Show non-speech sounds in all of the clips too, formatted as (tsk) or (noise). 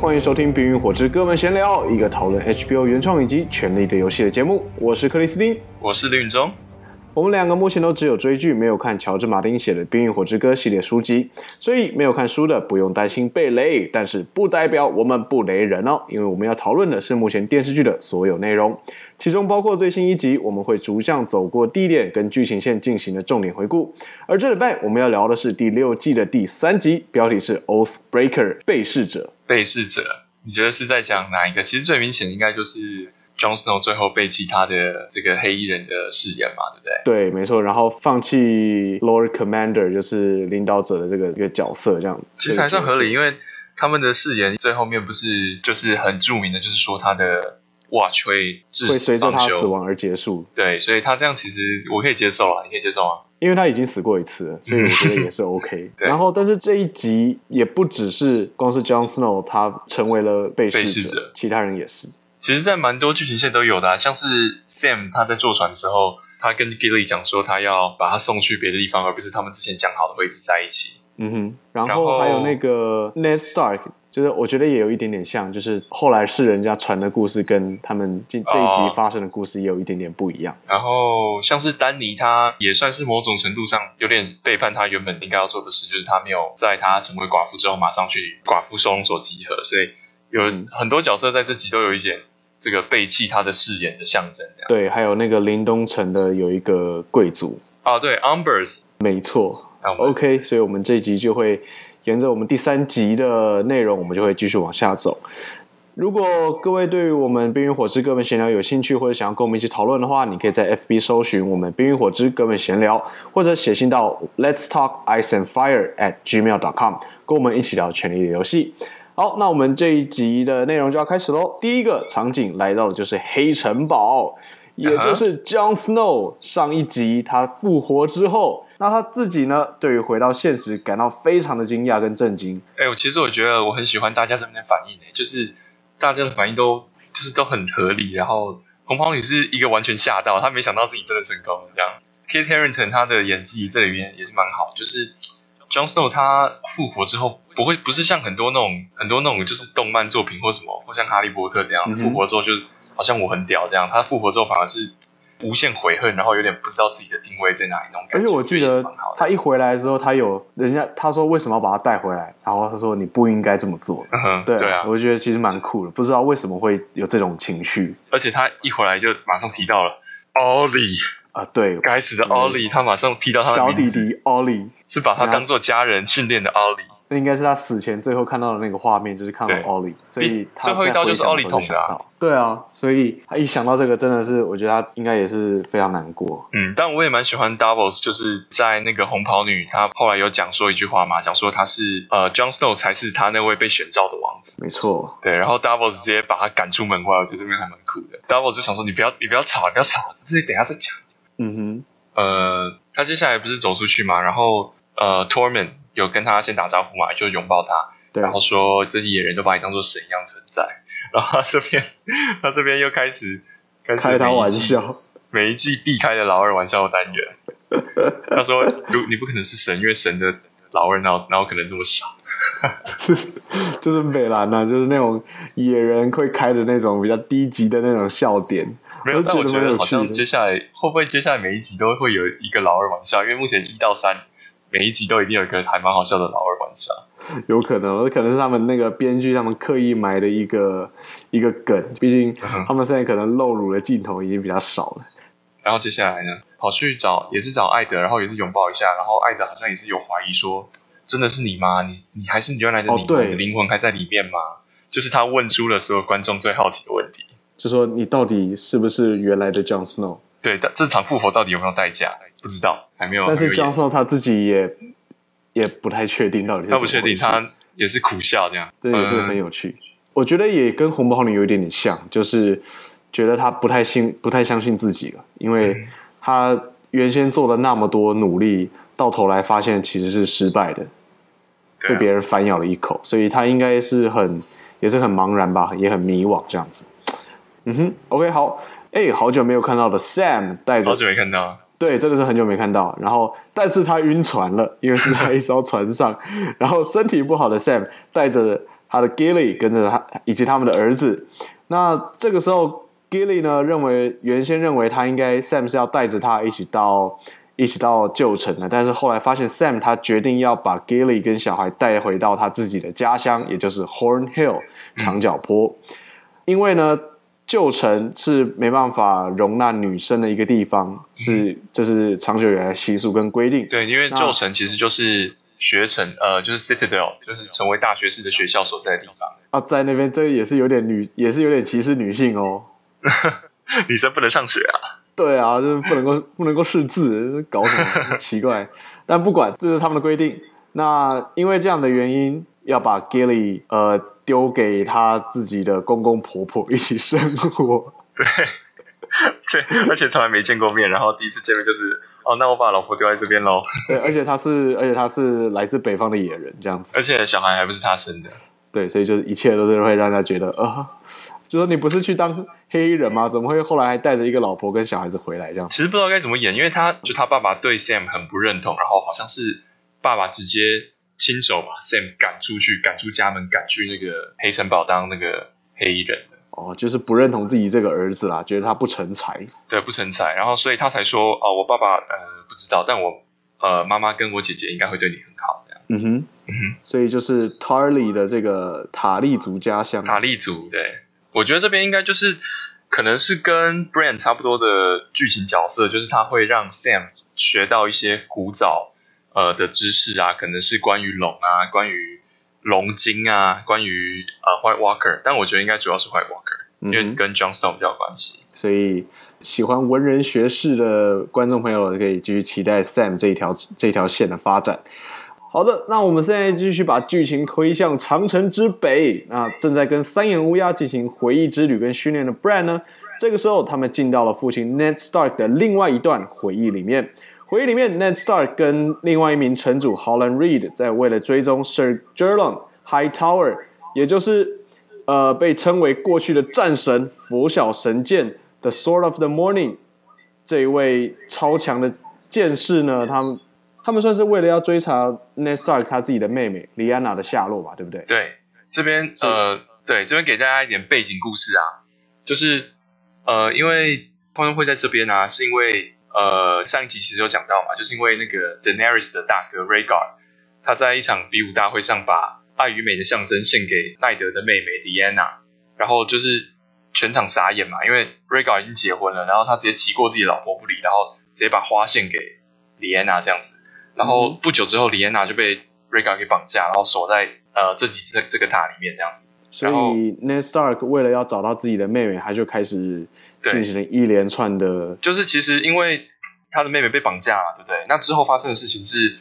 欢迎收听《冰与火之歌们闲聊》，一个讨论 HBO 原创以及《权力的游戏》的节目。我是克里斯汀，我是林允中。我们两个目前都只有追剧，没有看乔治·马丁写的《冰与火之歌》系列书籍，所以没有看书的不用担心被雷。但是不代表我们不雷人哦，因为我们要讨论的是目前电视剧的所有内容，其中包括最新一集，我们会逐项走过地点跟剧情线进行的重点回顾。而这礼拜我们要聊的是第六季的第三集，标题是《Oathbreaker》被试者。被试者，你觉得是在讲哪一个？其实最明显的应该就是。Jon Snow 最后背弃他的这个黑衣人的誓言嘛，对不对？对，没错。然后放弃 Lord Commander 就是领导者的这个一个角色，这样其实还算合理，因为他们的誓言最后面不是就是很著名的，就是说他的 Watch 会会随着他死亡而结束。对，所以他这样其实我可以接受啊，你可以接受吗，因为他已经死过一次了，所以我觉得也是 (laughs) OK。对然后，但是这一集也不只是光是 Jon Snow 他成为了被试者，被试者其他人也是。其实，在蛮多剧情线都有的啊，像是 Sam 他在坐船的时候，他跟 Gilly 讲说，他要把他送去别的地方，而不是他们之前讲好的位置在一起。嗯哼，然后还有那个 Ned Stark，就是我觉得也有一点点像，就是后来是人家传的故事，跟他们这这一集发生的故事也有一点点不一样。然后像是丹尼，他也算是某种程度上有点背叛他原本应该要做的事，就是他没有在他成为寡妇之后马上去寡妇收容所集合，所以有很多角色在这集都有一些。这个背弃他的誓言的象征，对，还有那个林东城的有一个贵族。啊，对，Umbers，没错，OK，所以我们这一集就会沿着我们第三集的内容，我们就会继续往下走。如果各位对于我们《冰与火之歌们闲聊》有兴趣，或者想要跟我们一起讨论的话，你可以在 FB 搜寻我们《冰与火之歌们闲聊》，或者写信到 Let's Talk Ice and Fire at gmail.com，跟我们一起聊《权力的游戏》。好，那我们这一集的内容就要开始喽。第一个场景来到的就是黑城堡，也就是 Jon Snow。上一集他复活之后，那他自己呢，对于回到现实感到非常的惊讶跟震惊。哎，我其实我觉得我很喜欢大家这边的反应，就是大家的反应都就是都很合理。然后红袍女是一个完全吓到，她没想到自己真的成功了这样。Kate Harington 他的演技这里面也是蛮好，就是。Jon Snow 他复活之后不会不是像很多那种很多那种就是动漫作品或什么或像哈利波特这样复、活之后就好像我很屌这样，他复活之后反而是无限悔恨，然后有点不知道自己的定位在哪里那种感觉。而且我记得他一回来的时候，他有人家他说为什么要把他带回来，然后他说你不应该这么做。嗯、哼对，对啊，我觉得其实蛮酷的，不知道为什么会有这种情绪。而且他一回来就马上提到了 Ollie。啊，对，该死的奥利，他马上提到他的小弟弟奥利，是把他当做家人训练的奥利。这应该是他死前最后看到的那个画面，就是看到奥利，所以最后一刀就是奥利捅的啊。对啊，所以他一想到这个，真的是我觉得他应该也是非常难过。嗯，但我也蛮喜欢 Doubles，就是在那个红袍女，她后来有讲说一句话嘛，讲说他是呃，Jon Snow 才是他那位被选召的王子。没错，对，然后 Doubles 直接把他赶出门外，我觉得这边还蛮酷的。Doubles 就想说，你不要，你不要吵，你不要吵，这里等一下再讲。嗯哼。呃，他接下来不是走出去嘛，然后呃，Tormund 有跟他先打招呼嘛，就拥抱他，对然后说这些野人都把你当做神一样存在。(laughs) 然后他这边 (laughs) 他这边又开始开始开他玩笑，每一季避开的老二玩笑的单元。(laughs) 他说：“如你不可能是神，因为神的老二哪哪有可能这么傻？”就是美兰呐，就是那种野人会开的那种比较低级的那种笑点。没有，但我觉得好像接下来会不会接下来每一集都会有一个老二玩笑？因为目前一到三每一集都一定有一个还蛮好笑的老二玩笑。有可能，可能是他们那个编剧他们刻意埋的一个一个梗。毕竟他们现在可能露乳的镜头已经比较少了。然后接下来呢，跑去找也是找艾德，然后也是拥抱一下，然后艾德好像也是有怀疑说：“真的是你吗？你你还是你原来的灵魂？哦、你的灵魂还在里面吗？”就是他问出了所有观众最好奇的问题。就说你到底是不是原来的 Jon Snow？对，但这场复活到底有没有代价？不知道，还没有。但是 Jon Snow 他自己也也不太确定到底是。他不确定，他也是苦笑这样。这也是很有趣。嗯、我觉得也跟红袍女有一点点像，就是觉得他不太信，不太相信自己了，因为他原先做了那么多努力，到头来发现其实是失败的，被别人反咬了一口，所以他应该是很也是很茫然吧，也很迷惘这样子。嗯哼，OK，好，哎，好久没有看到的 Sam 带着，好久没看到，对，真的是很久没看到。然后，但是他晕船了，因为是在一艘船上。(laughs) 然后身体不好的 Sam 带着他的 Gilly 跟着他以及他们的儿子。那这个时候，Gilly 呢认为原先认为他应该 Sam 是要带着他一起到一起到旧城的，但是后来发现 Sam 他决定要把 Gilly 跟小孩带回到他自己的家乡，也就是 Horn Hill 长角坡，嗯、因为呢。旧城是没办法容纳女生的一个地方，是这是长久以来的习俗跟规定。对，因为旧城其实就是学城，呃，就是 Citadel，就是成为大学士的学校所在的地方。啊，在那边这也是有点女，也是有点歧视女性哦。(laughs) 女生不能上学啊？对啊，就是不能够不能够识字，搞什么 (laughs) 奇怪？但不管，这是他们的规定。那因为这样的原因，要把 Gilly 呃。丢给他自己的公公婆婆一起生活，对，对，而且从来没见过面，然后第一次见面就是，哦，那我把老婆丢在这边喽。对，而且他是，而且他是来自北方的野人，这样子，而且小孩还不是他生的，对，所以就是一切都是会让他觉得，啊、呃，就说你不是去当黑衣人吗？怎么会后来还带着一个老婆跟小孩子回来这样？其实不知道该怎么演，因为他就他爸爸对 Sam 很不认同，然后好像是爸爸直接。亲手把 Sam 赶出去，赶出家门，赶去那个黑城堡当那个黑衣人哦，就是不认同自己这个儿子啦，觉得他不成才。对，不成才，然后所以他才说哦，我爸爸呃不知道，但我呃妈妈跟我姐姐应该会对你很好这样。嗯哼，嗯哼，所以就是 Tarly 的这个塔利族家乡。塔利族，对，我觉得这边应该就是可能是跟 Bran 差不多的剧情角色，就是他会让 Sam 学到一些古早。呃的知识啊，可能是关于龙啊，关于龙精啊，关于呃 White Walker，但我觉得应该主要是 White Walker，嗯、因为跟 Johnstone 比较有关系。所以喜欢文人学士的观众朋友可以继续期待 Sam 这一条这一条线的发展。好的，那我们现在继续把剧情推向长城之北。那正在跟三眼乌鸦进行回忆之旅跟训练的 Bran 呢，这个时候他们进到了父亲 Ned Stark 的另外一段回忆里面。回忆里面，Ned Stark 跟另外一名城主 Holland Reed 在为了追踪 Sir Gerlon Hightower，也就是呃被称为过去的战神拂晓神剑 The Sword of the Morning 这一位超强的剑士呢，他们他们算是为了要追查 Ned Stark 他自己的妹妹 Lyanna 的下落吧，对不对？对，这边呃，对，这边给大家一点背景故事啊，就是呃，因为他们会在这边啊，是因为。呃，上一集其实有讲到嘛，就是因为那个 Daenerys 的大哥 Rhaegar，他在一场比武大会上把爱与美的象征献给奈德的妹妹 Lyanna，然后就是全场傻眼嘛，因为 Rhaegar 已经结婚了，然后他直接骑过自己的老婆不理，然后直接把花献给 Lyanna 这样子，然后不久之后 Lyanna 就被 Rhaegar 给绑架，然后锁在呃这几这这个塔里面这样子，所以 Ned Stark 为了要找到自己的妹妹，他就开始。进行了一连串的，就是其实因为他的妹妹被绑架了，对不对？那之后发生的事情是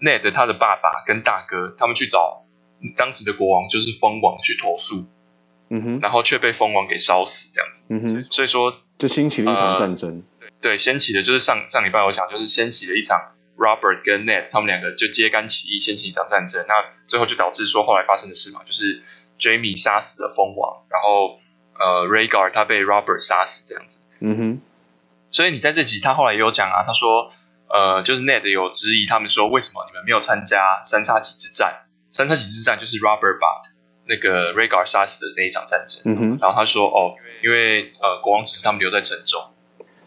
，Ned 他的爸爸跟大哥他们去找当时的国王，就是蜂王去投诉，嗯哼，然后却被蜂王给烧死，这样子，嗯哼。所以说，就掀起了一场战争。呃、对，掀起的就是上上礼拜我讲，就是掀起了一场 Robert 跟 Ned 他们两个就揭竿起义，掀起一场战争。那最后就导致说后来发生的事嘛，就是 Jaime 杀死了蜂王，然后。呃，Rhaegar 他被 Robert 杀死这样子，嗯哼，所以你在这集他后来也有讲啊，他说，呃，就是 Ned 有质疑他们说，为什么你们没有参加三叉戟之战？三叉戟之战就是 Robert 把那个 Rhaegar 杀死的那一场战争，嗯哼，然后他说，哦，因为呃，国王指示他们留在城中。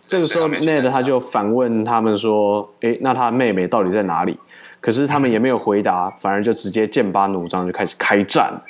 这个时候 Ned 他就反问他们说，诶，那他妹妹到底在哪里？可是他们也没有回答，嗯、反而就直接剑拔弩张就开始开战。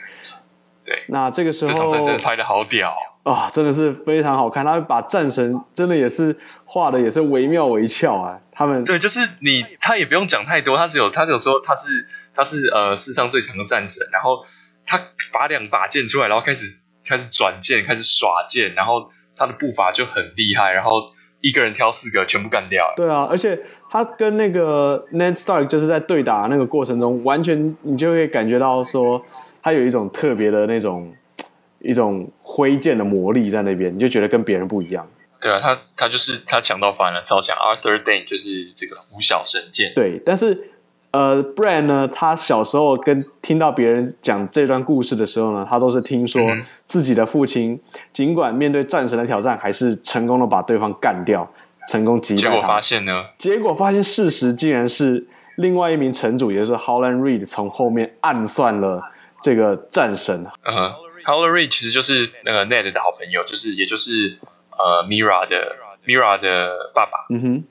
对，那这个时候这场战争拍的好屌啊、哦，真的是非常好看。他把战神真的也是画的也是惟妙惟肖啊。他们对，就是你他也不用讲太多，他只有他只有说他是他是呃世上最强的战神，然后他拔两把剑出来，然后开始开始转剑，开始耍剑，然后他的步伐就很厉害，然后一个人挑四个全部干掉。对啊，而且他跟那个 Ned Stark 就是在对打那个过程中，完全你就会感觉到说。他有一种特别的那种 (tsk) 一种挥剑的魔力在那边，你就觉得跟别人不一样。对啊，他他就是他强到翻了，超强。Arthur Dayne 就是这个拂晓神剑。对，但是呃，Bran 呢，他小时候跟听到别人讲这段故事的时候呢，他都是听说自己的父亲尽管面对战神的挑战，还是成功的把对方干掉，成功击败。结果发现呢？结果发现事实竟然是另外一名城主，也就是 Holland Reed 从后面暗算了。这个战神。嗯哼，Howler Reed 其实就是那个 Ned 的好朋友，就是也就是呃 Mira 的 Mira 的爸爸。嗯哼，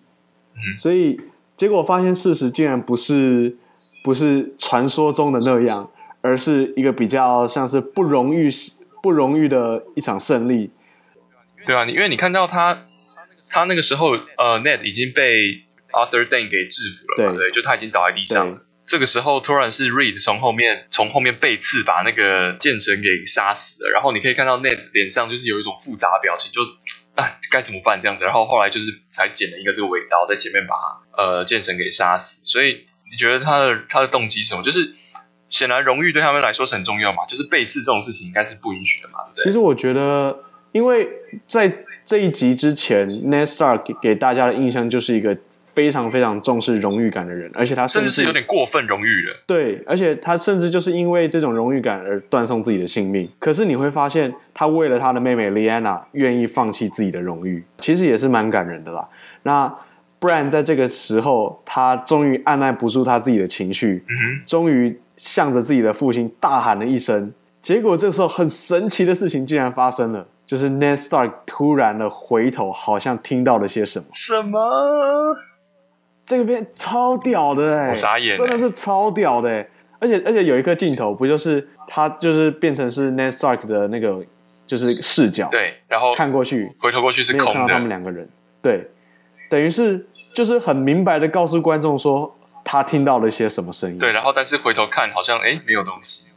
嗯，所以结果发现事实竟然不是不是传说中的那样，而是一个比较像是不荣誉不荣誉的一场胜利。对啊，你因为你看到他他那个时候呃 Ned 已经被 Arthur Dayne 给制服了嘛，对，对，就他已经倒在地上了。这个时候突然是 Reed 从后面从后面背刺把那个剑神给杀死了，然后你可以看到 Ned 脸上就是有一种复杂表情，就啊该怎么办这样子，然后后来就是才捡了一个这个尾刀在前面把呃剑神给杀死。所以你觉得他的他的动机是什么？就是显然荣誉对他们来说是很重要嘛，就是背刺这种事情应该是不允许的嘛，对不对？其实我觉得，因为在这一集之前，Ned Stark 给大家的印象就是一个。非常非常重视荣誉感的人，而且他甚至，是有点过分荣誉了。对，而且他甚至就是因为这种荣誉感而断送自己的性命。可是你会发现，他为了他的妹妹 Lyanna 愿意放弃自己的荣誉，其实也是蛮感人的啦。那 Bran 在这个时候，他终于按捺不住他自己的情绪，终于向着自己的父亲大喊了一声。结果这个时候，很神奇的事情竟然发生了，就是 Ned Stark 突然的回头，好像听到了些什么。什么？这个片超屌的哎、欸，真的是超屌的哎、欸！而且而且有一个镜头，不就是他就是变成是 Ned Stark 的那个就是视角，对，然后看过去，回头过去是空的，看到他们两个人，对，等于是就是很明白的告诉观众说他听到了一些什么声音，对，然后但是回头看好像哎没有东西。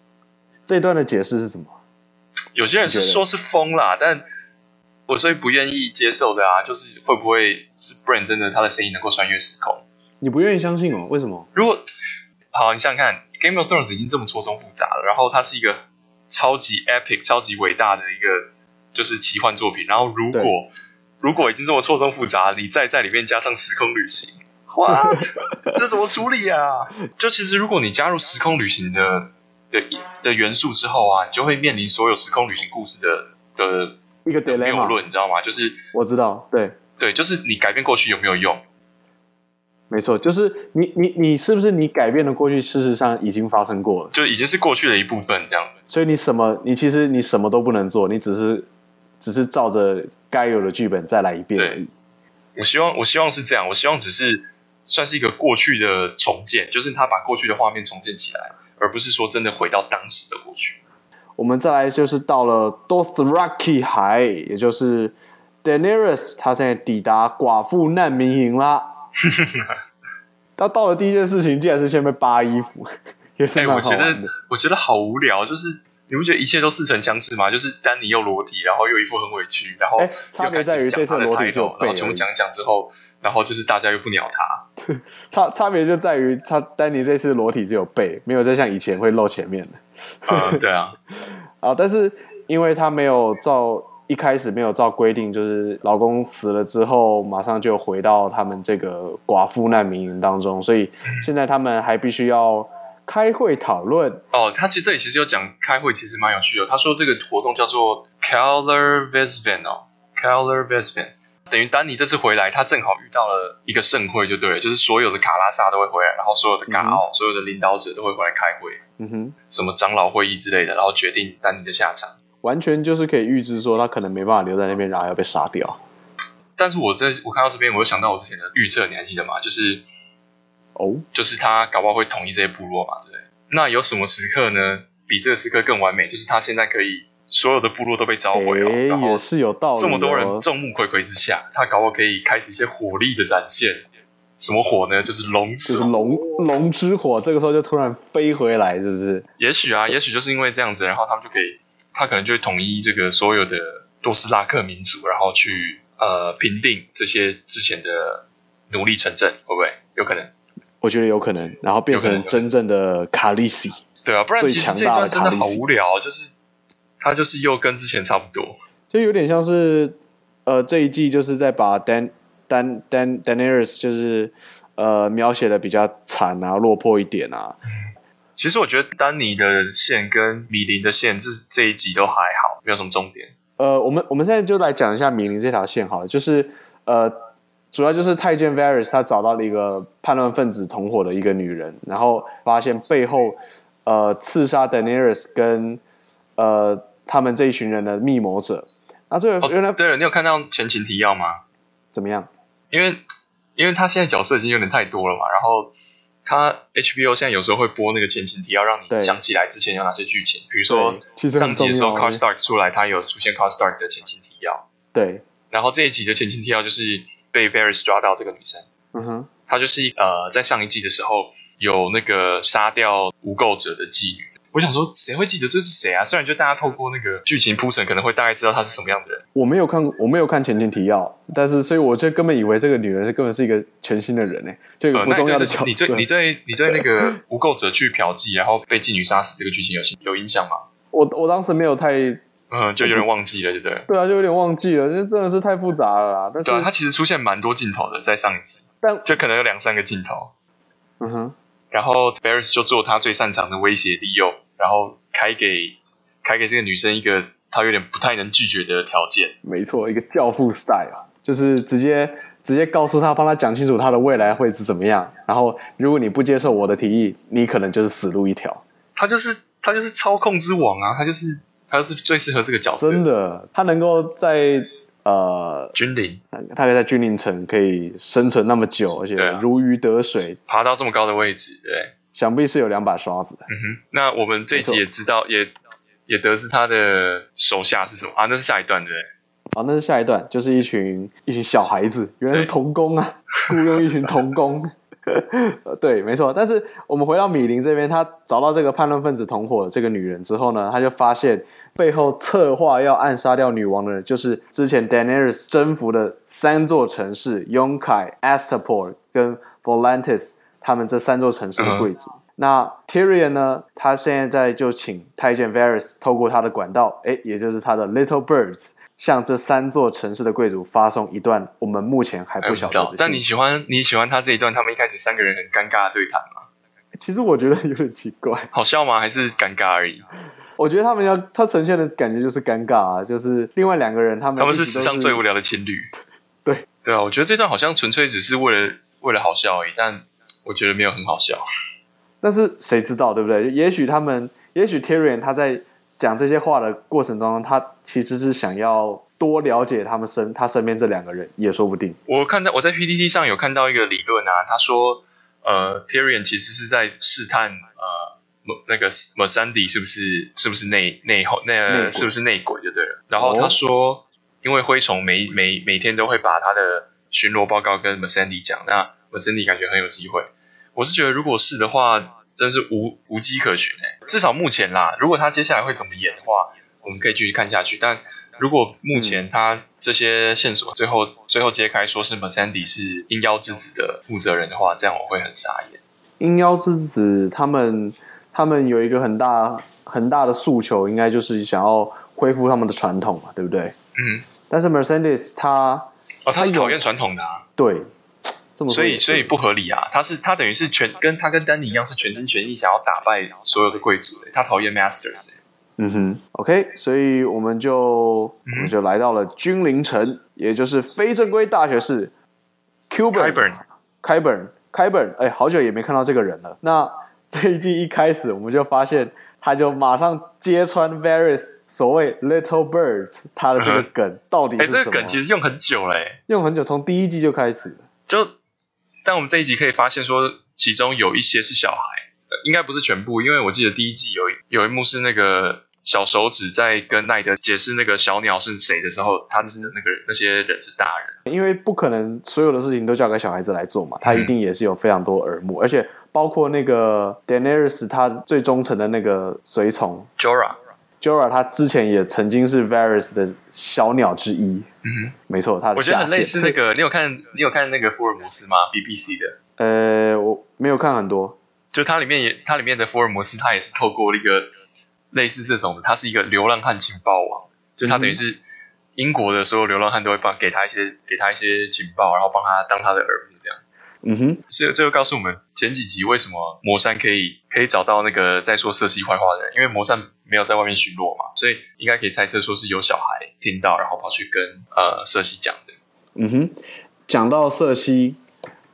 这一段的解释是什么？有些人是说是风啦，但。我最不愿意接受的啊，就是会不会是 Bran 真的他的声音能够穿越时空？你不愿意相信哦？为什么？如果好，你想想看，Game of Thrones 已经这么错综复杂了，然后它是一个超级 epic、超级伟大的一个就是奇幻作品，然后如果如果已经这么错综复杂，你再在里面加上时空旅行，哇，(laughs) 这怎么处理啊？就其实如果你加入时空旅行的的的元素之后啊，你就会面临所有时空旅行故事的的。一个 dilemma 没有论，你知道吗？就是我知道，对对，就是你改变过去有没有用？没错，就是你你你是不是你改变的过去，事实上已经发生过了，就已经是过去的一部分，这样子。所以你什么，你其实你什么都不能做，你只是只是照着该有的剧本再来一遍而已。我希望我希望是这样，我希望只是算是一个过去的重建，就是他把过去的画面重建起来，而不是说真的回到当时的过去。我们再来就是到了 Dothraki 海，也就是 Daenerys，他现在抵达寡妇难民营啦。(laughs) 他到了第一件事情，竟然是先被扒衣服，(laughs) 也是我觉得我觉得好无聊，就是你不觉得一切都似曾相识吗？就是丹尼又裸体，然后又一副很委屈，然后又差别在于这次裸体就然后全部讲讲之后，然后就是大家又不鸟他。(laughs) 差差别就在于他丹尼这次裸体只有背，没有再像以前会露前面的。啊、嗯，对啊，(laughs) 啊，但是因为他没有照一开始没有照规定，就是老公死了之后，马上就回到他们这个寡妇难民营当中，所以现在他们还必须要开会讨论。哦，他其实这里其实有讲开会，其实蛮有趣的。他说这个活动叫做 Keller Vespene 哦，Keller Vespene。等于丹尼这次回来，他正好遇到了一个盛会，就对了，就是所有的卡拉萨都会回来，然后所有的嘎奥、嗯、所有的领导者都会回来开会，嗯哼，什么长老会议之类的，然后决定丹尼的下场。完全就是可以预知说他可能没办法留在那边，然后要被杀掉。但是我在我看到这边，我又想到我之前的预测，你还记得吗？就是哦，就是他搞不好会统一这些部落嘛，对不对？那有什么时刻呢？比这个时刻更完美？就是他现在可以。所有的部落都被召回了，欸、然后也是有道理。这么多人众目睽睽之下，他搞不好可以开始一些火力的展现。什么火呢？就是龙之火，龙龙之火。这个时候就突然飞回来，是不是？也许啊，也许就是因为这样子，然后他们就可以，他可能就会统一这个所有的多斯拉克民族，然后去呃平定这些之前的奴隶城镇，会不会有可能？我觉得有可能，然后变成真正的卡利西。对啊，不然其实这段真的好无聊，就是。他就是又跟之前差不多，就有点像是，呃，这一季就是在把 Dan Dan Dan Daenerys 就是呃描写的比较惨啊，落魄一点啊。其实我觉得丹尼的线跟米林的线这这一集都还好，没有什么重点。呃，我们我们现在就来讲一下米林这条线好了，就是呃，主要就是太监 Varys 他找到了一个叛乱分子同伙的一个女人，然后发现背后。呃刺杀 Daenerys 跟呃他们这一群人的密谋者。那这个原来、哦、对了，你有看到前情提要吗？怎么样？因为因为他现在角色已经有点太多了嘛，然后他 HBO 现在有时候会播那个前情提要，让你想起来之前有哪些剧情。比如说上集的时候 Car Stark 出来，他有出现 Car Stark 的前情提要。对。然后这一集的前情提要就是被 Varys 抓到这个女生。嗯哼。她就是呃，在上一季的时候有那个杀掉无垢者的妓女。我想说，谁会记得这是谁啊？虽然就大家透过那个剧情铺陈，可能会大概知道她是什么样的人。我没有看，我没有看前情提要，但是所以我就根本以为这个女人是根本是一个全新的人呢，就有不重要的角色。呃、你对你对你对那个无垢者去嫖妓，然后被妓女杀死这个剧情有有印象吗？我我当时没有太。嗯，就有点忘记了，对不对？对啊，就有点忘记了，这真的是太复杂了啦。但是对啊，它其实出现蛮多镜头的，在上一集，但就可能有两三个镜头。嗯哼，然后 Barris 就做他最擅长的威胁利诱，然后开给开给这个女生一个她有点不太能拒绝的条件。没错，一个教父 style，就是直接直接告诉她，帮她讲清楚她的未来会是怎么样。然后如果你不接受我的提议，你可能就是死路一条。他就是他就是操控之王啊，他就是。他就是最适合这个角色，真的，他能够在呃君临，他可以在君临城可以生存那么久，而且如鱼得水，爬到这么高的位置，对，想必是有两把刷子的。嗯哼，那我们这一集也知道，也也得知他的手下是什么啊？那是下一段，对不对？啊，那是下一段，就是一群一群小孩子，原来是童工啊，(laughs) 雇佣一群童工。(laughs) 对，没错。但是我们回到米林这边，他找到这个叛乱分子同伙的这个女人之后呢，他就发现背后策划要暗杀掉女王的人，就是之前 Daenerys 征服的三座城市 Yonkai、Astapor 跟 Volantis，他们这三座城市的贵族。嗯、那 Tyrion 呢，他现在在就请太监 Varys 透过他的管道，哎，也就是他的 Little Birds。向这三座城市的贵族发送一段我们目前还不晓得的。但你喜欢你喜欢他这一段，他们一开始三个人很尴尬的对谈吗？其实我觉得有点奇怪，好笑吗？还是尴尬而已？我觉得他们要他呈现的感觉就是尴尬啊，就是另外两个人他们他们是史上最无聊的情侣。对对啊，我觉得这段好像纯粹只是为了为了好笑而已，但我觉得没有很好笑。但是谁知道对不对？也许他们，也许 Tyrion 他在。讲这些话的过程当中，他其实是想要多了解他们身他身边这两个人，也说不定。我看到我在 PPT 上有看到一个理论啊，他说，呃，Tyrion 其实是在试探呃，那个 Missandei 是不是是不是内内后那是不是内鬼就对了。然后他说，哦、因为灰虫每每每天都会把他的巡逻报告跟 Missandei 讲，那 Missandei 感觉很有机会。我是觉得，如果是的话。真是无无迹可寻哎，至少目前啦。如果他接下来会怎么演的话，我们可以继续看下去。但如果目前他这些线索最后最后揭开，说是 Missandei 是阴妖之子的负责人的话，这样我会很傻眼。阴妖之子他们他们有一个很大很大的诉求，应该就是想要恢复他们的传统嘛，对不对？嗯。但是 Missandei 他哦，他是讨厌传统的啊。对。所以，所以不合理啊！他是他等于是全跟他跟丹尼一样，是全心全意想要打败所有的贵族的。他讨厌 Masters。嗯哼，OK，所以我们就、嗯、我们就来到了君临城，也就是非正规大学士 Qyburn，Qyburn，Qyburn。哎，好久也没看到这个人了。那这一季一开始，我们就发现他就马上揭穿 Varys 所谓 Little Birds 他的这个梗到底是什么？哎，这个梗其实用很久了，用很久，从第一季就开始就。但我们这一集可以发现，说其中有一些是小孩，应该不是全部，因为我记得第一季有有一幕是那个小手指在跟奈德解释那个小鸟是谁的时候，他是那个那些人是大人，因为不可能所有的事情都交给小孩子来做嘛，他一定也是有非常多耳目，嗯、而且包括那个 Daenerys 他最忠诚的那个随从 Jorah。Jorah 他之前也曾经是 Varus 的小鸟之一。嗯哼，没错，他的我觉得很类似那个，你有看你有看那个福尔摩斯吗？BBC 的。呃，我没有看很多。就它里面也，它里面的福尔摩斯，他也是透过一个类似这种的，他是一个流浪汉情报网，就他等于是英国的所有流浪汉都会帮给他一些给他一些情报，然后帮他当他的耳目。嗯哼，这这就告诉我们前几集为什么魔山可以可以找到那个在说瑟西坏话的人，因为魔山没有在外面巡逻嘛，所以应该可以猜测说是有小孩听到，然后跑去跟呃瑟西讲的。嗯哼，讲到瑟西，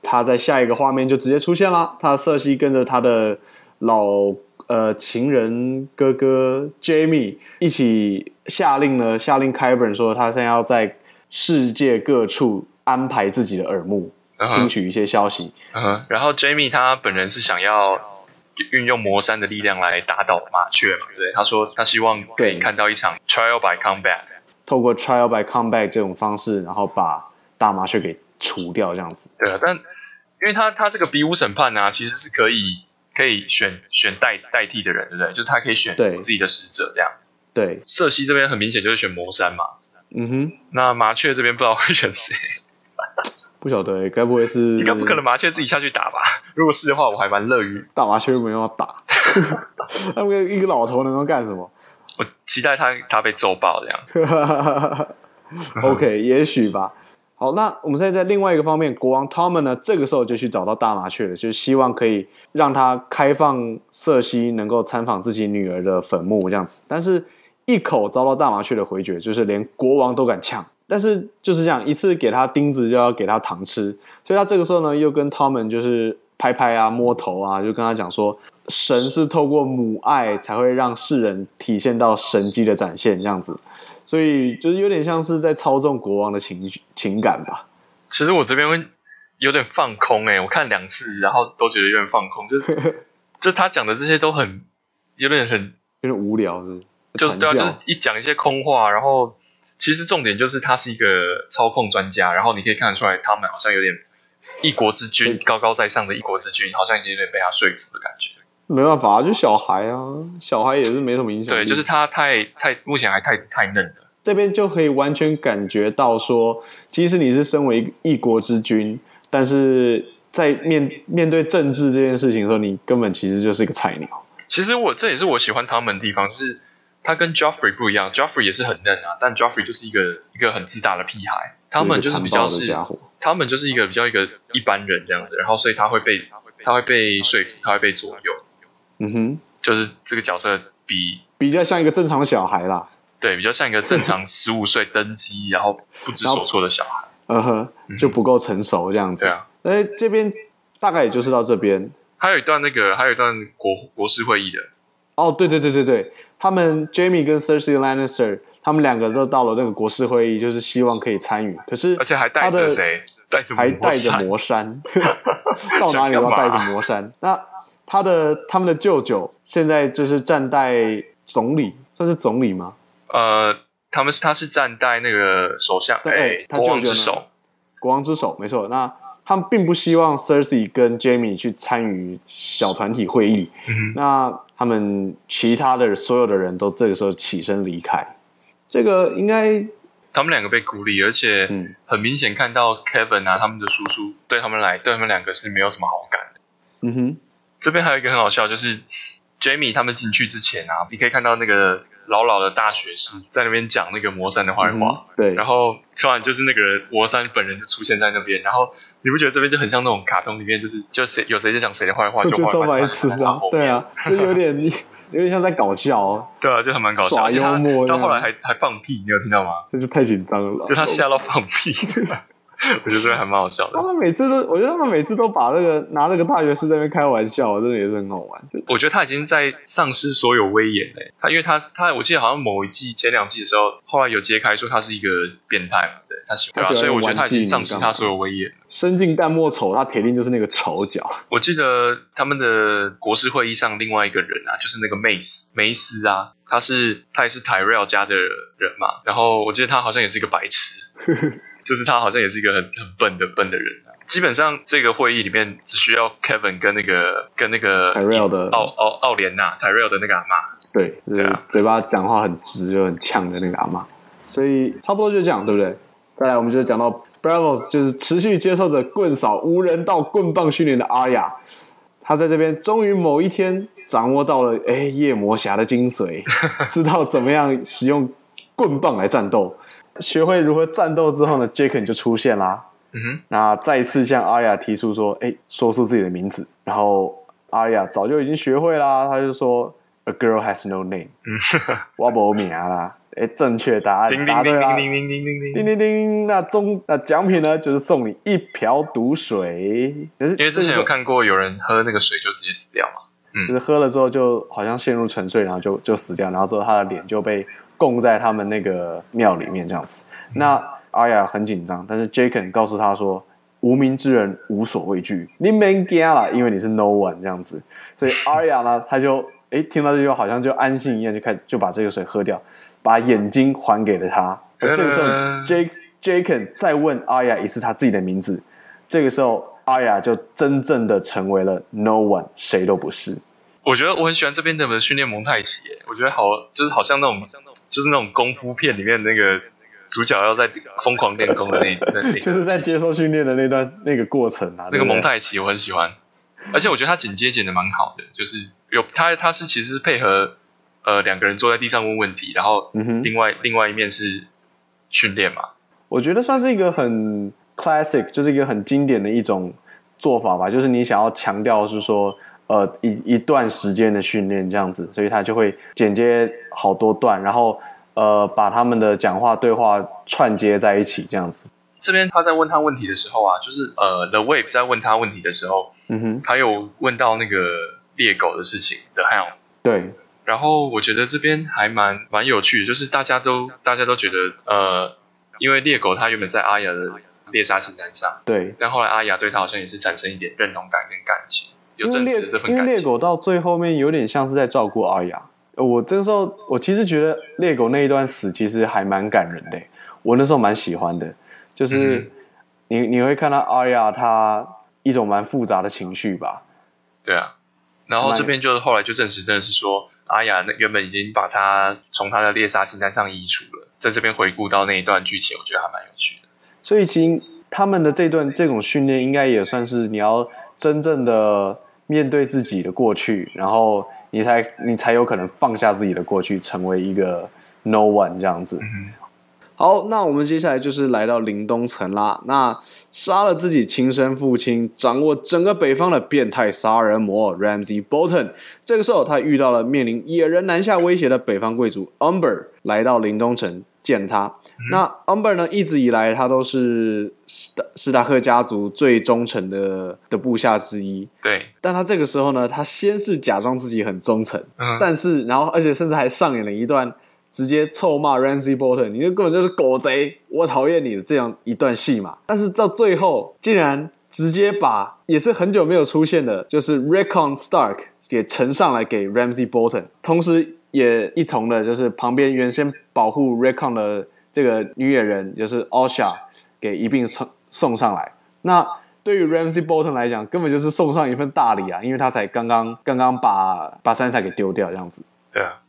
他在下一个画面就直接出现了，他瑟西跟着他的老呃情人哥哥 Jamie 一起下令了，下令 Qyburn 说他现在要在世界各处安排自己的耳目，uh. 听取一些消息。Uh. 然后 Jamie 他本人是想要运用魔山的力量来打倒麻雀嘛？对，他说他希望可以看到一场 Trial by Combat，透过 Trial by Combat 这种方式，然后把大麻雀给除掉，这样子。对啊，但。因为他他这个比武审判啊，其实是可以可以选选代代替的人，对不对？就是他可以选自己的使者这样。对，瑟西这边很明显就是选魔山嘛。嗯哼。那麻雀这边不知道会选谁？不晓得，该不会是？应该不可能麻雀自己下去打吧？如果是的话，我还蛮乐于 (laughs) 大麻雀没有要打。(laughs) 那们一个老头能够干什么？我期待他他被揍爆这样。(laughs) OK，也许吧。好，那我们现在在另外一个方面，国王 Tommen 呢，这个时候就去找到大麻雀了，就是希望可以让他开放瑟西能够参访自己女儿的坟墓这样子。但是，一口遭到大麻雀的回绝，就是连国王都敢呛。但是就是这样，一次给他钉子就要给他糖吃，所以他这个时候呢，又跟 Tommen 就是拍拍啊、摸头啊，就跟他讲说，神是透过母爱才会让世人体现到神迹的展现这样子。所以就是有点像是在操纵国王的情绪情感吧。其实我这边会有点放空哎、欸，我看两次，然后都觉得有点放空，就是 (laughs) 就他讲的这些都很有点很有点无聊是，是就对啊，就是一讲一些空话，然后其实重点就是他是一个操控专家，然后你可以看得出来，他们好像有点一国之君高高在上的一国之君，好像已经有点被他说服的感觉。没办法，就小孩啊，小孩也是没什么影响。对，就是他太太目前还太太嫩了。这边就可以完全感觉到说，即使你是身为一国之君，但是在面面对政治这件事情的时候，你根本其实就是一个菜鸟。其实我这也是我喜欢他们的地方，就是他跟 Joffrey 不一样，Joffrey 也是很嫩啊，但 Joffrey 就是一个一个很自大的屁孩，他们就是比较是，他们就是一个比较一个一般人这样子，然后所以他会被他会被说服，他会被左右。嗯哼，就是这个角色比比较像一个正常的小孩啦，对，比较像一个正常 (laughs) 十五岁登基然后不知所措的小孩，嗯哼，就不够成熟这样子。对啊，哎，这边大概也就是到这边，还有一段那个，还有一段国国事会议的。哦，对对对对对，他们 Jamie 跟 Cersei Lannister 他们两个都到了那个国事会议，就是希望可以参与，可是而且还带着谁？带着还带着魔山 (laughs) (laughs) 到哪里都要带着魔山。那他的他们的舅舅现在就是站代总理，算是总理吗？呃，他们是他是站代那个首相，对、欸，他舅舅国王之首，国王之首，没错。那他们并不希望 Cersei 跟 Jamie 去参与小团体会议，嗯、那他们其他的所有的人都这个时候起身离开。这个应该他们两个被孤立，而且很明显看到 Kevin 啊，他们的叔叔对他们来对他们两个是没有什么好感的。嗯哼。这边还有一个很好笑，就是 Jamie 他们进去之前啊，你可以看到那个老老的大学士在那边讲那个魔山的坏话，嗯、对，然后突然就是那个魔山本人就出现在那边，然后你不觉得这边就很像那种卡通里面，就是就谁有谁在讲谁的坏话，就坏话是对啊，就有点有点像在搞笑，哦，对啊，就还蛮搞笑，耍幽默，到后来还还放屁，你有听到吗？这就太紧张了，就他吓到放屁。(laughs) 我觉得这还蛮好笑的。他们每次都，我觉得他们每次都把那个拿那个大学士在那边开玩笑，真的也是很好玩。我觉得他已经在丧失所有威严了。他因为他他，我记得好像某一季前两季的时候，后来有揭开说他是一个变态嘛，对，他喜欢，啊、所以我觉得他已经丧失他所有威严。生近淡漠丑，他铁定就是那个丑角。我记得他们的国事会议上，另外一个人啊，就是那个梅斯梅斯啊，他是他也是 Tyrell 家的人嘛，然后我记得他好像也是一个白痴。(laughs) 就是他好像也是一个很很笨的笨的人，基本上这个会议里面只需要 Kevin 跟那个跟那个 Tyrell 的奥奥奥莲娜 Tyrell 的那个阿妈，对对啊，嘴巴讲话很直又很呛的那个阿妈，所以差不多就这样，对不对？再来，我们就讲到 Braavos 就是持续接受着棍扫无人道棍棒训练的 Arya，他在这边终于某一天掌握到了哎夜魔侠的精髓，(laughs) 知道怎么样使用棍棒来战斗。学会如何战斗之后呢，Jaqen 就出现啦。嗯哼，那再一次向 Arya 提出说：“哎，说出自己的名字。”然后 Arya 早就已经学会啦，他就说：“A girl has no name。”嗯，我没名啦。哎，正确答案答对啦！叮叮叮叮叮叮叮叮叮。那中那奖品呢，就是送你一瓢毒水。因为之前有看过有人喝那个水就直接死掉嘛。嗯、就是喝了之后就好像陷入沉睡，然后就就死掉，然后之后他的脸就被供在他们那个庙里面这样子。嗯、那阿雅很紧张，但是 Jaqen 告诉他说：“无名之人无所畏惧，你没惊啦，因为你是 No One 这样子。”所以阿雅呢，他就诶听到这句话，好像就安心一样，就开始就把这个水喝掉，把眼睛还给了他。而这个时候，J Jaqen 再问阿雅一次他自己的名字，这个时候阿雅就真正的成为了 No One，谁都不是。我觉得我很喜欢这边的训练蒙太奇，我觉得好，就是好像那种，就是那种功夫片里面那个。主角要在疯狂练功的那那，(laughs) 就是在接受训练的那段那个过程啊。那个蒙太奇我很喜欢，而且我觉得他剪接剪的蛮好的，就是有他他是其实是配合呃两个人坐在地上问问题，然后另外、嗯、另外一面是训练嘛。我觉得算是一个很 classic，就是一个很经典的一种做法吧。就是你想要强调是说呃一一段时间的训练这样子，所以他就会剪接好多段，然后。呃，把他们的讲话对话串接在一起，这样子。这边他在问他问题的时候啊，就是呃，The Wave 在问他问题的时候，嗯哼，他有问到那个猎狗的事情的 Hound。对。然后我觉得这边还蛮蛮有趣的，就是大家都大家都觉得呃，因为猎狗它原本在阿雅的猎杀清单上，对。但后来阿雅对他好像也是产生一点认同感跟感情，有真实这份感情。因为猎狗到最后面有点像是在照顾阿雅。我这个时候，我其实觉得猎狗那一段死其实还蛮感人的，我那时候蛮喜欢的，就是你你会看到阿雅她一种蛮复杂的情绪吧？对啊，然后这边就是后来就证实，真的是说阿雅那原本已经把他从他的猎杀清单上移除了，在这边回顾到那一段剧情，我觉得还蛮有趣的。所以其实他们的这段这种训练，应该也算是你要真正的面对自己的过去，然后。你才你才有可能放下自己的过去，成为一个 no one 这样子。好，那我们接下来就是来到林东城啦。那杀了自己亲生父亲，掌握整个北方的变态杀人魔 Ramsey Bolton，这个时候他遇到了面临野人南下威胁的北方贵族 Umber，来到林东城。见他，嗯、那 Umber 呢？一直以来他都是史达史达克家族最忠诚的的部下之一。对，但他这个时候呢，他先是假装自己很忠诚，嗯，但是然后而且甚至还上演了一段直接臭骂 Ramsey Bolton，你这根本就是狗贼，我讨厌你的这样一段戏嘛。但是到最后，竟然直接把也是很久没有出现的，就是 Rickon Stark 也呈上来给 Ramsey Bolton，同时。也一同的，就是旁边原先保护 Rickon 的这个女野人，就是 Osha 给一并送送上来。那对于 Ramsey Bolton 来讲，根本就是送上一份大礼啊，因为他才刚刚刚刚把把 Sansa 给丢掉这样子。对啊，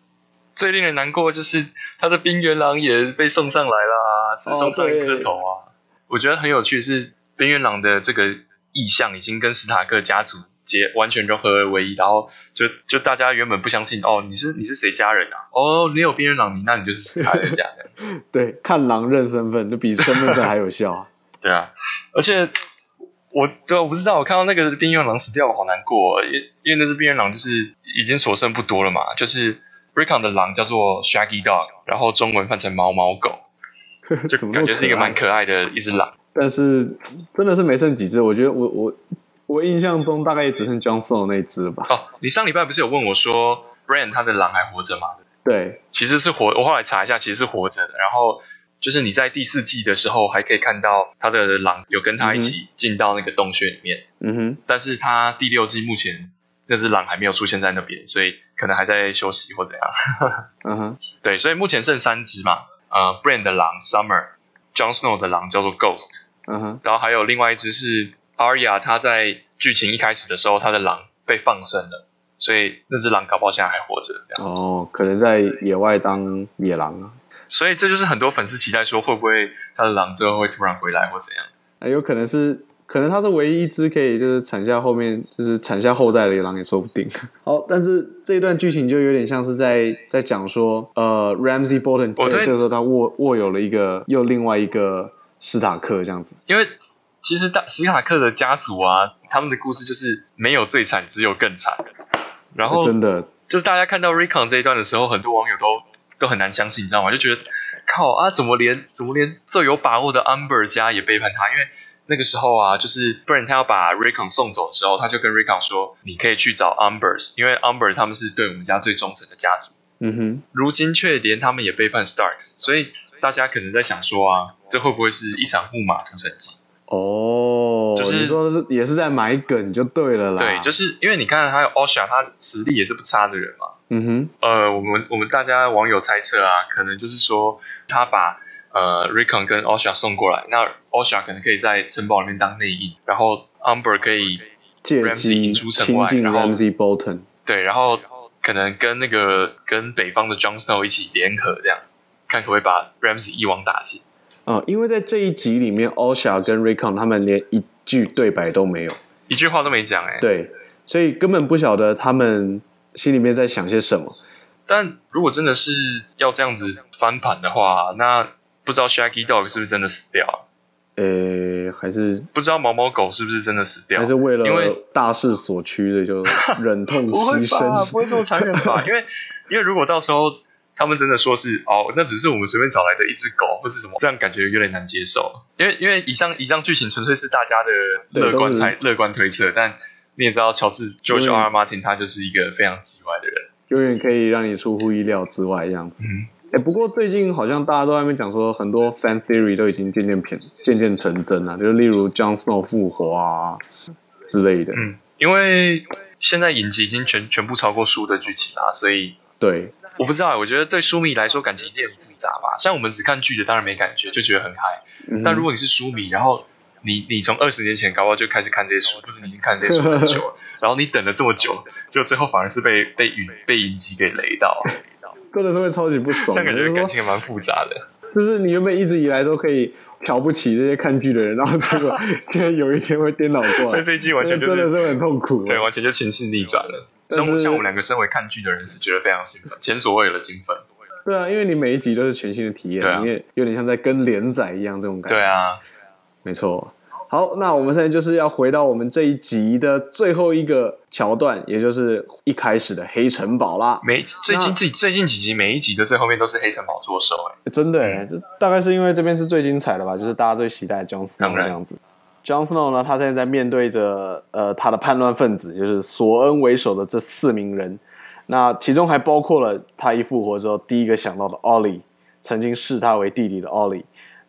最令人难过就是他的冰原狼也被送上来啦，只送上一颗头啊。哦、我觉得很有趣是冰原狼的这个意象已经跟史塔克家族结。完全融合而为一，然后就就大家原本不相信哦，你是你是谁家人啊？哦，你有冰原狼，你那你就是史塔克家人。(laughs) 对，看狼认身份，就比身份证还有效啊。(laughs) 对啊，而且我对我不知道，我看到那个冰原狼死掉，我好难过，因因为那只冰原狼就是已经所剩不多了嘛。就是 Rickon 的狼叫做 Shaggy Dog，然后中文翻成毛毛狗，(laughs) 就感觉是一个蛮可爱的一只狼。但是真的是没剩几只，我觉得我我。我印象中大概也只剩 Johnson 那只吧。哦，你上礼拜不是有问我说，Bran 他的狼还活着吗？对，其实是活。我后来查一下，其实是活着的。然后就是你在第四季的时候，还可以看到他的狼有跟他一起进到那个洞穴里面。嗯哼。但是他第六季目前那只狼还没有出现在那边，所以可能还在休息或怎样。嗯哼。(laughs) 对，所以目前剩三只嘛。呃，Bran 的狼 Summer，Jon Snow 的狼叫做 Ghost。嗯哼。然后还有另外一只是。Arya 他在剧情一开始的时候，他的狼被放生了，所以那只狼搞不好现在还活着。哦，可能在野外当野狼啊。所以这就是很多粉丝期待说，会不会他的狼之后会突然回来或怎样？啊，有可能是，可能他是唯一一只可以就是产下后面就是产下后代的野狼也说不定。(laughs) 好，但是这一段剧情就有点像是在在讲说，呃，Ramsey Bolton，对，这个时候他握握有了一个又另外一个史塔克这样子，因为。其实大史塔克的家族啊，他们的故事就是没有最惨，只有更惨。然后真的就是大家看到 Rickon 这一段的时候，很多网友都都很难相信，你知道吗？就觉得靠啊，怎么连怎么连最有把握的 Amber 家也背叛他？因为那个时候啊，就是 Bran 他要把 Rickon 送走的时候，他就跟 Rickon 说：“你可以去找 Umbers，因为 Umbers 他们是对我们家最忠诚的家族。”嗯哼，如今却连他们也背叛 Starks，所以大家可能在想说啊，这会不会是一场木马屠城记？哦，就是你说是也是在埋梗就对了啦。对，就是因为你看他有 Osha，他实力也是不差的人嘛。嗯哼，呃，我们我们大家网友猜测啊，可能就是说他把呃 Rickon 跟 Osha 送过来，那 Osha 可能可以在城堡里面当内应，然后 Umber 可以借机引出城外，然后 Ramsey Bolton 对，然后可能跟那个跟北方的 Jon Snow 一起联合，这样看可不可以把 Ramsey 一网打尽。哦，因为在这一集里面，Osha 跟 Rickon 他们连一句对白都没有，一句话都没讲，哎，对，所以根本不晓得他们心里面在想些什么。但如果真的是要这样子翻盘的话，那不知道 Shaggy Dog 是不是真的死掉？呃，还是不知道毛毛狗是不是真的死掉？还是为了大势所趋的就 (laughs) 忍痛牺牲？不会，不会这么残忍吧？(laughs) 因为因为如果到时候。他们真的说是哦，那只是我们随便找来的一只狗，或是什么，这样感觉有点难接受。因为因为以上以上剧情纯粹是大家的乐观猜乐观推测，但你也知道，乔治 George R. R. Martin 他就是一个非常机歪的人，永远可以让你出乎意料之外这样子。嗯，哎，不过最近好像大家都在那边讲说，很多 fan theory 都已经渐渐偏渐渐成真了，就是例如 Jon Snow 复活啊之类的。嗯，因为现在影集已经全全部超过书的剧情啦，所以。对，我不知道，我觉得对书迷来说感情一定很复杂吧。像我们只看剧的，当然没感觉，就觉得很嗨。嗯、但如果你是书迷，然后你你从二十年前搞不好就开始看这些书，或是你已经看这些书很久了，(laughs) 然后你等了这么久，就最后反而是被被影被影集给雷到，真的是会超级不爽。感觉感情也蛮复杂的。就是你原本一直以来都可以瞧不起这些看剧的人，然后结果 (laughs) 竟然有一天会颠倒过来，在这一季完全就是真的是很痛苦，对，完全就情势逆转了。生活像我们两个身为看剧的人是觉得非常兴奋，前所未有的兴奋。对啊，因为你每一集都是全新的体验，因为、啊、有点像在跟连载一样这种感觉。对啊，没错。好，那我们现在就是要回到我们这一集的最后一个桥段，也就是一开始的黑城堡啦。每最近最最近几集每一集的最后面都是黑城堡作手，哎，真的哎，这、嗯、大概是因为这边是最精彩的吧，就是大家最期待的 Jon Snow 这样子。Jon Snow 呢，他现在在面对着呃他的叛乱分子，就是索恩为首的这四名人，那其中还包括了他一复活之后第一个想到的 Ollie，曾经视他为弟弟的 Olly。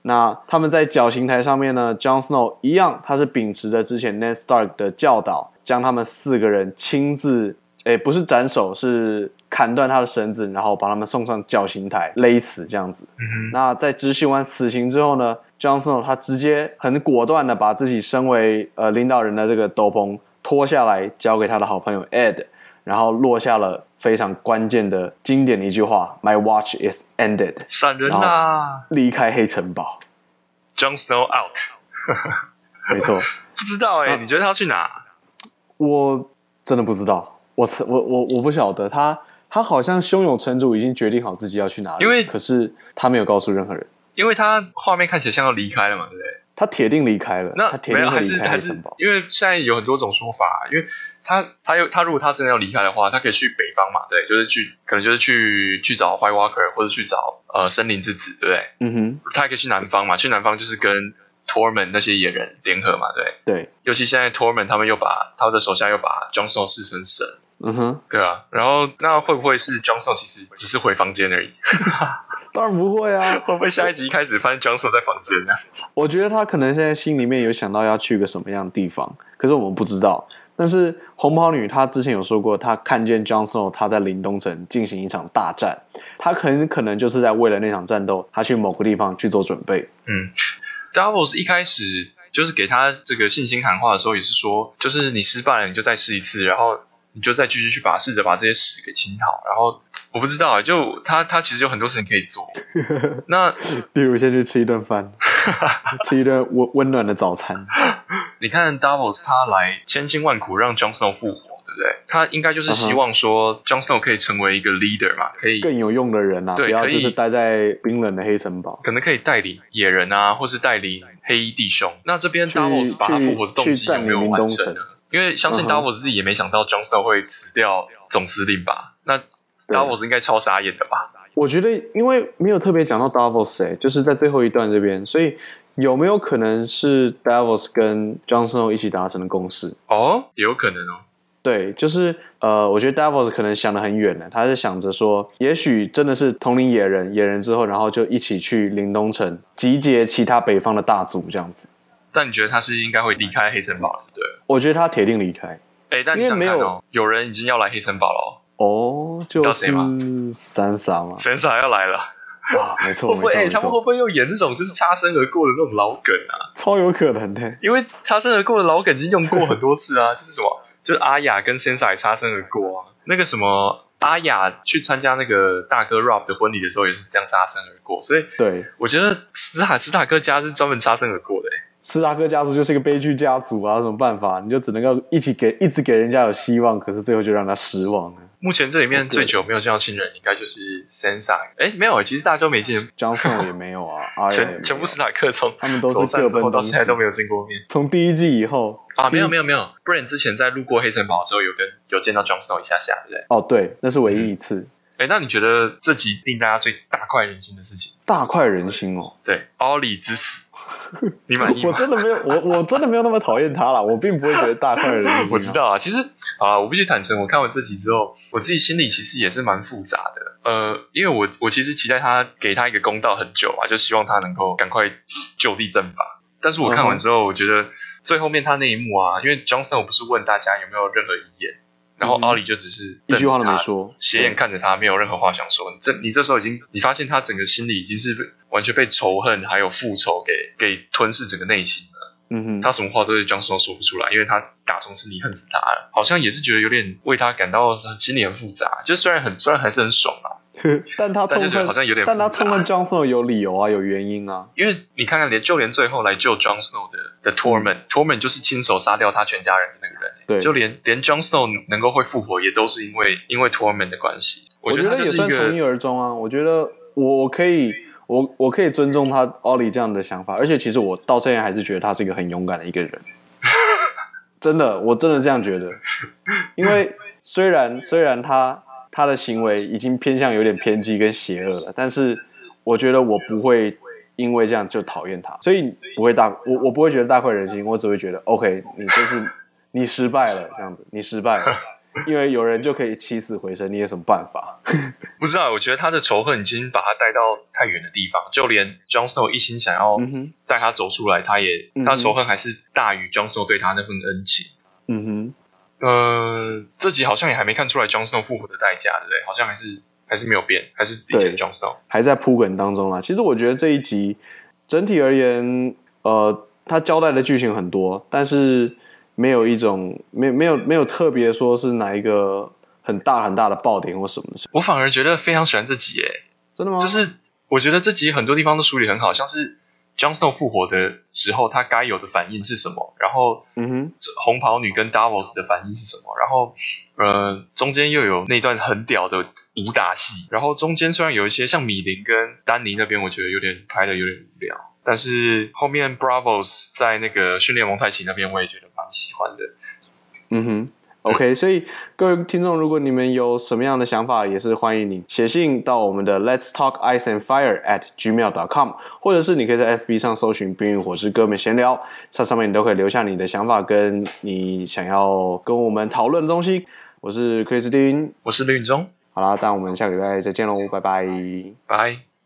那他们在绞刑台上面呢，Jon Snow 一样，他是秉持着之前 Ned Stark 的教导，将他们四个人亲自，诶，不是斩首，是砍断他的绳子，然后把他们送上绞刑台，勒死这样子。嗯哼。那在执行完死刑之后呢，Jon Snow 他直接很果断的把自己身为呃领导人的这个斗篷脱下来，交给他的好朋友 Ed。然后落下了非常关键的经典的一句话：“My watch is ended。”闪人啊！离开黑城堡，Jon Snow out。没错，(laughs) 不知道哎、欸，你觉得他要去哪？我真的不知道，我我我我不晓得他，他好像胸有成竹，已经决定好自己要去哪里。因为可是他没有告诉任何人，因为他画面看起来像要离开了嘛，对不对？他铁定离开了，那他铁定离开还是还是因为现在有很多种说法，因为他他又他如果他真的要离开的话，他可以去北方嘛，对，就是去可能就是去去找 White Walker 或者去找呃森林之子，对不对？嗯哼，他还可以去南方嘛，去南方就是跟 Tormund 那些野人联合嘛，对对，尤其现在 Tormund 他们又把他的手下又把 Jon Snow 视成神，嗯哼，对啊，然后那会不会是 Jon Snow 其实只是回房间而已？(laughs) 当然不会啊！会不会下一集一开始发现 Jon Snow 在房间呢？我觉得他可能现在心里面有想到要去个什么样的地方，可是我们不知道。但是红袍女她之前有说过，她看见 Jon Snow 他在临冬城进行一场大战，她很可能就是在为了那场战斗，她去某个地方去做准备。嗯，Davos 一开始就是给他这个信心喊话的时候，也是说，就是你失败了，你就再试一次，然后。你就再继续去把试着把这些屎给清好，然后我不知道，就他他其实有很多事情可以做。那 (laughs) 比如先去吃一顿饭，(laughs) 吃一顿温温暖的早餐。你看 Davos 他来千辛万苦让 Jon Snow 复活，对不对？他应该就是希望说 Jon Snow 可以成为一个 leader 嘛，可以更有用的人啊，对，不要就是待在冰冷的黑城堡，可能可以带领野人啊，或是带领黑衣弟兄。那这边 Davos 把他复活的动机有没有完成呢？因为相信 Davos 自己也没想到 Jon Snow 会辞掉总司令吧？那 Davos 应该超傻眼的吧？我觉得，因为没有特别讲到 Davos 哎，就是在最后一段这边，所以有没有可能是 Davos 跟 Jon Snow 一起达成的共识？哦，也有可能哦。对，就是呃，我觉得 Davos 可能想得很远了，他是想着说，也许真的是统领野人，野人之后，然后就一起去临冬城集结其他北方的大族这样子。但你觉得他是应该会离开黑城堡了？对，我觉得他铁定离开。哎，但你想看哦，有人已经要来黑城堡了哦。哦，就是谁吗？Sansa 吗？Sansa 要来了。啊，没错，会不会？哎，他们会不会又演这种就是擦身而过的那种老梗啊？超有可能的，因为擦身而过的老梗已经用过很多次啊，(laughs) 就是什么，就是阿雅跟 Sansa 也擦身而过啊。那个什么，阿雅去参加那个大哥 Robb 的婚礼的时候，也是这样擦身而过。所以，对，我觉得史塔史塔克家是专门擦身而过的。斯塔克家族就是一个悲剧家族啊，有什么办法？你就只能够一起给，一直给人家有希望，可是最后就让他失望了。目前这里面最久没有见到新人，应该就是 Sansa。哎，没有，其实大家都没见，Johnson 也没有啊，(laughs) 全全部斯塔克从他们都是各奔东西，到现在都没有见过面。从第一季以后啊，没有没有没有，Bran 之前在路过黑城堡的时候，有跟有见到 Johnson 一下下，对不对？哦，对，那是唯一一次。哎，那你觉得这集令大家最大快人心的事情？大快人心哦，对，Ollie 之死。(laughs) 你满意吗？我真的没有，我我真的没有那么讨厌他啦。我并不会觉得大快人心。(laughs) 我知道啊，其实啊，我必须坦诚，我看完这集之后，我自己心里其实也是蛮复杂的。呃，因为我我其实期待他给他一个公道很久啊，就希望他能够赶快就地正法。但是我看完之后，我觉得最后面他那一幕啊，因为 Jon Snow 不是问大家有没有任何遗言，然后 Ollie 就只是一句话都没说，斜眼看着他，没有任何话想说。这你这时候已经，你发现他整个心里已经是完全被仇恨还有复仇给给吞噬整个内心了。嗯哼，他什么话都对 Jon Snow 说不出来，因为他打从心里恨死他了，好像也是觉得有点为他感到心里很复杂。就虽然很虽然还是很爽啊。(laughs) 但他痛恨，好像有点，但他痛恨 Jon Snow 有理由啊，有原因啊。因为你看看，连就连最后来救 Jon Snow 的的 Tormund，Tormund 就是亲手杀掉他全家人的那个人。对，就连连 Jon Snow 能够会复活，也都是因为因为 Tormund 的关系。我觉得也算从一而终啊。我觉得我可以，我我可以尊重他 Ollie 这样的想法，而且其实我到现在还是觉得他是一个很勇敢的一个人。(laughs) 真的，我真的这样觉得。因为虽然虽然他。他的行为已经偏向有点偏激跟邪恶了，但是我觉得我不会因为这样就讨厌他，所以不会大我我不会觉得大快人心，我只会觉得 OK，你就是你失败了这样子，你失败了，(laughs) 因为有人就可以起死回生，你有什么办法？(laughs) 不知道，我觉得他的仇恨已经把他带到太远的地方，就连 Jon Snow 一心想要带他走出来，他也他仇恨还是大于 Jon Snow 对他那份恩情。嗯哼。呃，这集好像也还没看出来 Jon Snow 复活的代价，对不对？好像还是还是没有变，还是以前 Jon Snow 还在铺梗当中啦。其实我觉得这一集整体而言，呃，他交代的剧情很多，但是没有一种没没有没有特别说是哪一个很大很大的爆点或什么的。我反而觉得非常喜欢这集，诶，真的吗？就是我觉得这集很多地方都处理很好，像是。Jon Snow 复活的时候，他该有的反应是什么？然后，嗯哼，红袍女跟 Davos 的反应是什么？然后，呃，中间又有那段很屌的武打戏。然后中间虽然有一些像米林跟丹尼那边，我觉得有点拍的有点无聊，但是后面 Braavos 在那个训练蒙太奇那边，我也觉得蛮喜欢的。嗯哼。OK，所以各位听众，如果你们有什么样的想法，也是欢迎你写信到我们的 Let's Talk Ice and Fire at gmail.com，或者是你可以在 FB 上搜寻“冰与火之歌们闲聊”，在上面你都可以留下你的想法，跟你想要跟我们讨论的东西。我是克里斯汀，我是林允中。好啦，那我们下个礼拜再见喽，拜拜，拜。